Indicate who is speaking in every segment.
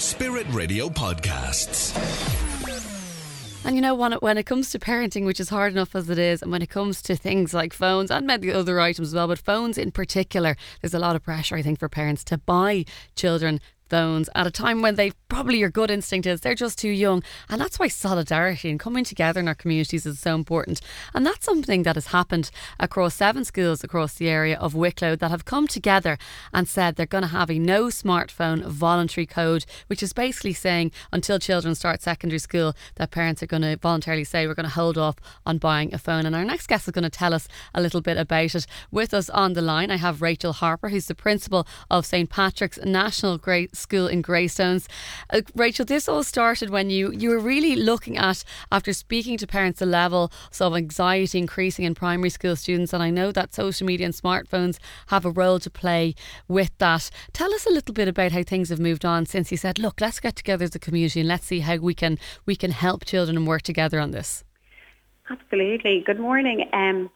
Speaker 1: Spirit Radio Podcasts.
Speaker 2: And you know, when it, comes to parenting, which is hard enough as it is, and when it comes to things like phones and maybe other items as well, but phones in particular, there's a lot of pressure, I think, for parents to buy children phones at a time when they probably your good instinct is they're just too young. And that's why solidarity and coming together in our communities is so important. And that's something that has happened across seven schools across the area of Wicklow that have come together and said they're going to have a no smartphone voluntary code, which is basically saying until children start secondary school, that parents are going to voluntarily say we're going to hold off on buying a phone. And our next guest is going to tell us a little bit about it. With us on the line, I have Rachel Harper, who's the principal of St. Patrick's National Great School in Greystones. Uh, Rachel, this all started when you you were really looking at after speaking to parents the level of anxiety increasing in primary school students, and I know that social media and smartphones have a role to play with that. Tell us a little bit about how things have moved on since you said, "Look, let's get together as a community and let's see how we can we can help children and work together on this."
Speaker 3: Absolutely. Good morning. Um,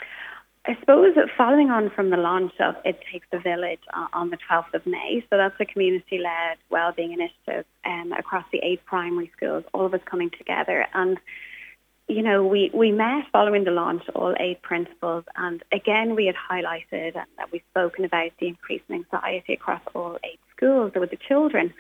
Speaker 3: I suppose following on from the launch of It Takes a Village on the 12th of May, so that's a community-led wellbeing initiative um, across the eight primary schools, all of us coming together. And, you know, we, we met following the launch, all eight principals, and again, we had highlighted that we've spoken about the increasing anxiety across all eight schools with the children.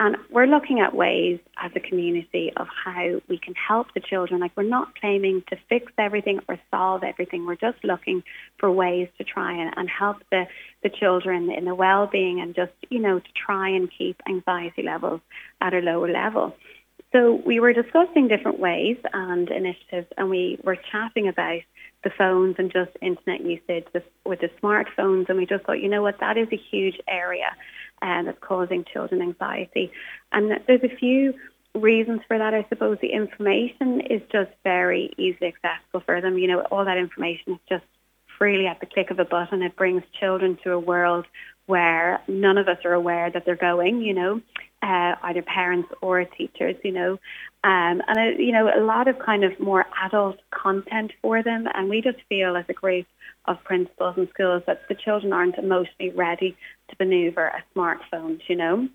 Speaker 3: And we're looking at ways as a community of how we can help the children. Like we're not claiming to fix everything or solve everything. We're just looking for ways to try and, and help the, the children in the well-being and just, you know, to try and keep anxiety levels at a lower level. So we were discussing different ways and initiatives and we were chatting about the phones and just internet usage with the smartphones and we just thought, you know what, that is a huge area Um, that's causing children anxiety. And there's a few reasons for that. I suppose the information is just very easily accessible for them. You know, all that information is just freely at the click of a button. It brings children to a world where none of us are aware that they're going, you know, uh, either parents or teachers, you know, um, and, uh, you know, a lot of kind of more adult content for them. And we just feel as a group of principals and schools that the children aren't emotionally ready to maneuver a smartphone, you know.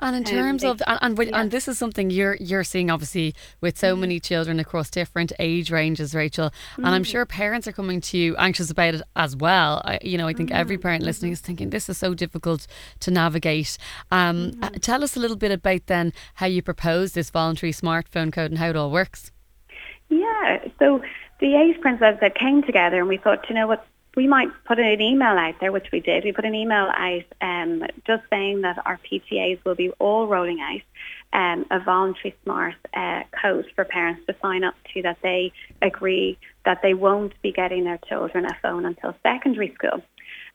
Speaker 2: And in terms um, of and and, yeah. and, this is something you're you're seeing obviously with so mm. many children across different age ranges, Rachel. Mm. And I'm mm. sure parents are coming to you anxious about it as well. I, you know, I think mm. every parent listening is thinking this is so difficult to navigate. Um, uh, mm-hmm. tell us a little bit about then how you propose this voluntary smartphone code and how it all works.
Speaker 3: Yeah, so the eight principals that came together and we thought, you know what, we might put an email out there, which we did. We put an email out um, just saying that our PTAs will be all rolling out um, a voluntary smart uh, code for parents to sign up to that they agree that they won't be getting their children a phone until secondary school.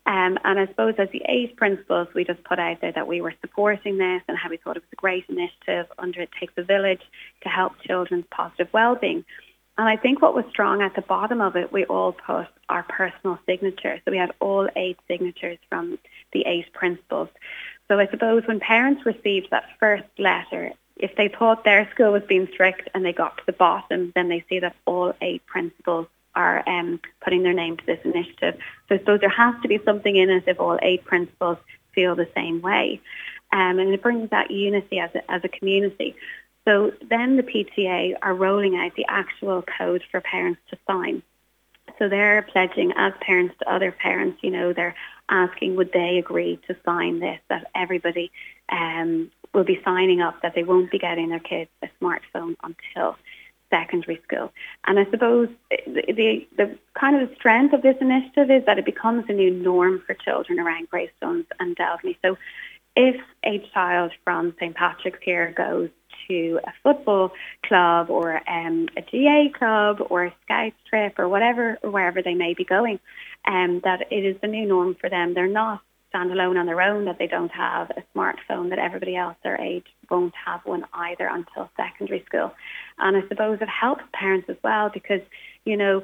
Speaker 3: Um, and I suppose as the eight principals, we just put out there that we were supporting this and how we thought it was a great initiative under It Takes a Village to help children's positive well-being. And I think what was strong at the bottom of it, we all put our personal signature. So we had all eight signatures from the eight principals. So I suppose when parents received that first letter, if they thought their school was being strict and they got to the bottom, then they see that all eight principals are um, putting their name to this initiative. So I suppose there has to be something in it if all eight principals feel the same way. Um, and it brings that unity as a, as a community. So then the PTA are rolling out the actual code for parents to sign. So they're pledging as parents to other parents, you know, they're asking would they agree to sign this, that everybody um, will be signing up that they won't be getting their kids a smartphone until secondary school. And I suppose the, the, the kind of the strength of this initiative is that it becomes a new norm for children around Greystones and Delgany. So if a child from St. Patrick's here goes to a football club or um, a GAA club or a Scouts trip or whatever, or wherever they may be going, um, that it is the new norm for them. They're not standalone on their own, that they don't have a smartphone, that everybody else their age won't have one either until secondary school. And I suppose it helps parents as well because, you know,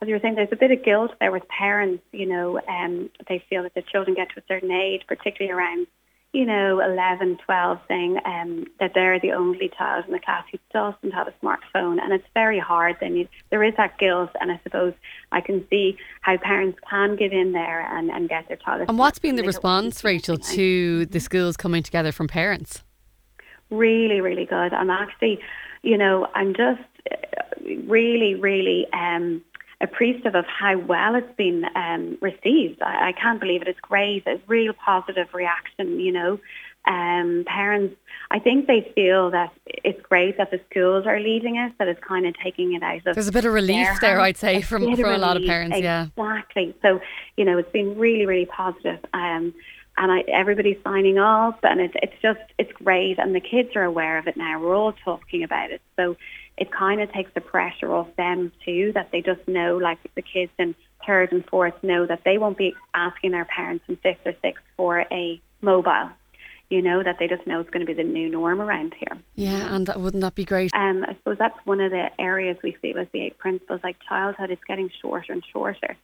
Speaker 3: as you were saying, there's a bit of guilt there with parents, you know, um, they feel that the children get to a certain age, particularly around you know, 11, 12 saying um, that they're the only child in the class who doesn't have a smartphone. And it's very hard. Then you, there is that guilt. And I suppose I can see how parents can give in there and, and get their child.
Speaker 2: And what's been the response, Rachel, to the schools coming together from parents?
Speaker 3: Really, really good. I'm actually, you know, I'm just really, really um, appreciative of how well it's been um, received. I, I can't believe it. It's great. It's real positive reaction, you know. Um, parents, I think they feel that it's great that the schools are leading it, that it's kind of taking it out of.
Speaker 2: There's a bit of relief there, I'd say, from for a lot of parents.
Speaker 3: Exactly.
Speaker 2: Yeah,
Speaker 3: exactly. So you know, it's been really, really positive. Um, and I, everybody's signing up, and it's it's just it's great, and the kids are aware of it now. We're all talking about it, so it kind of takes the pressure off them too, that they just know, like the kids in third and fourth know that they won't be asking their parents in fifth or sixth for a mobile. You know that they just know it's going to be the new norm around here.
Speaker 2: Yeah, and that, wouldn't that be great?
Speaker 3: Um, I suppose that's one of the areas we see with the eight principals, like childhood is getting shorter and shorter.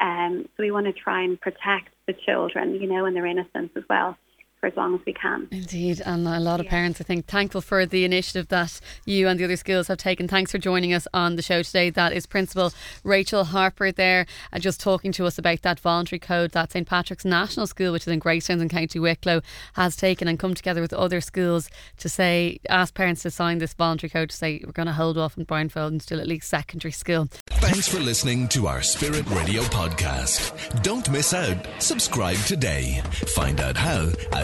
Speaker 3: Um, so we want to try and protect the children, you know, and their innocence as well for as long as we can.
Speaker 2: Indeed, and a lot of yeah. parents, I think, thankful for the initiative that you and the other schools have taken. Thanks for joining us on the show today. That is Principal Rachel Harper there, uh, just talking to us about that voluntary code that St Patrick's National School, which is in Greystones in County Wicklow, has taken and come together with other schools to say, ask parents to sign this voluntary code to say we're going to hold off on blindfold until at least secondary school.
Speaker 1: Thanks for listening to our Spirit Radio podcast. Don't miss out. Subscribe today. Find out how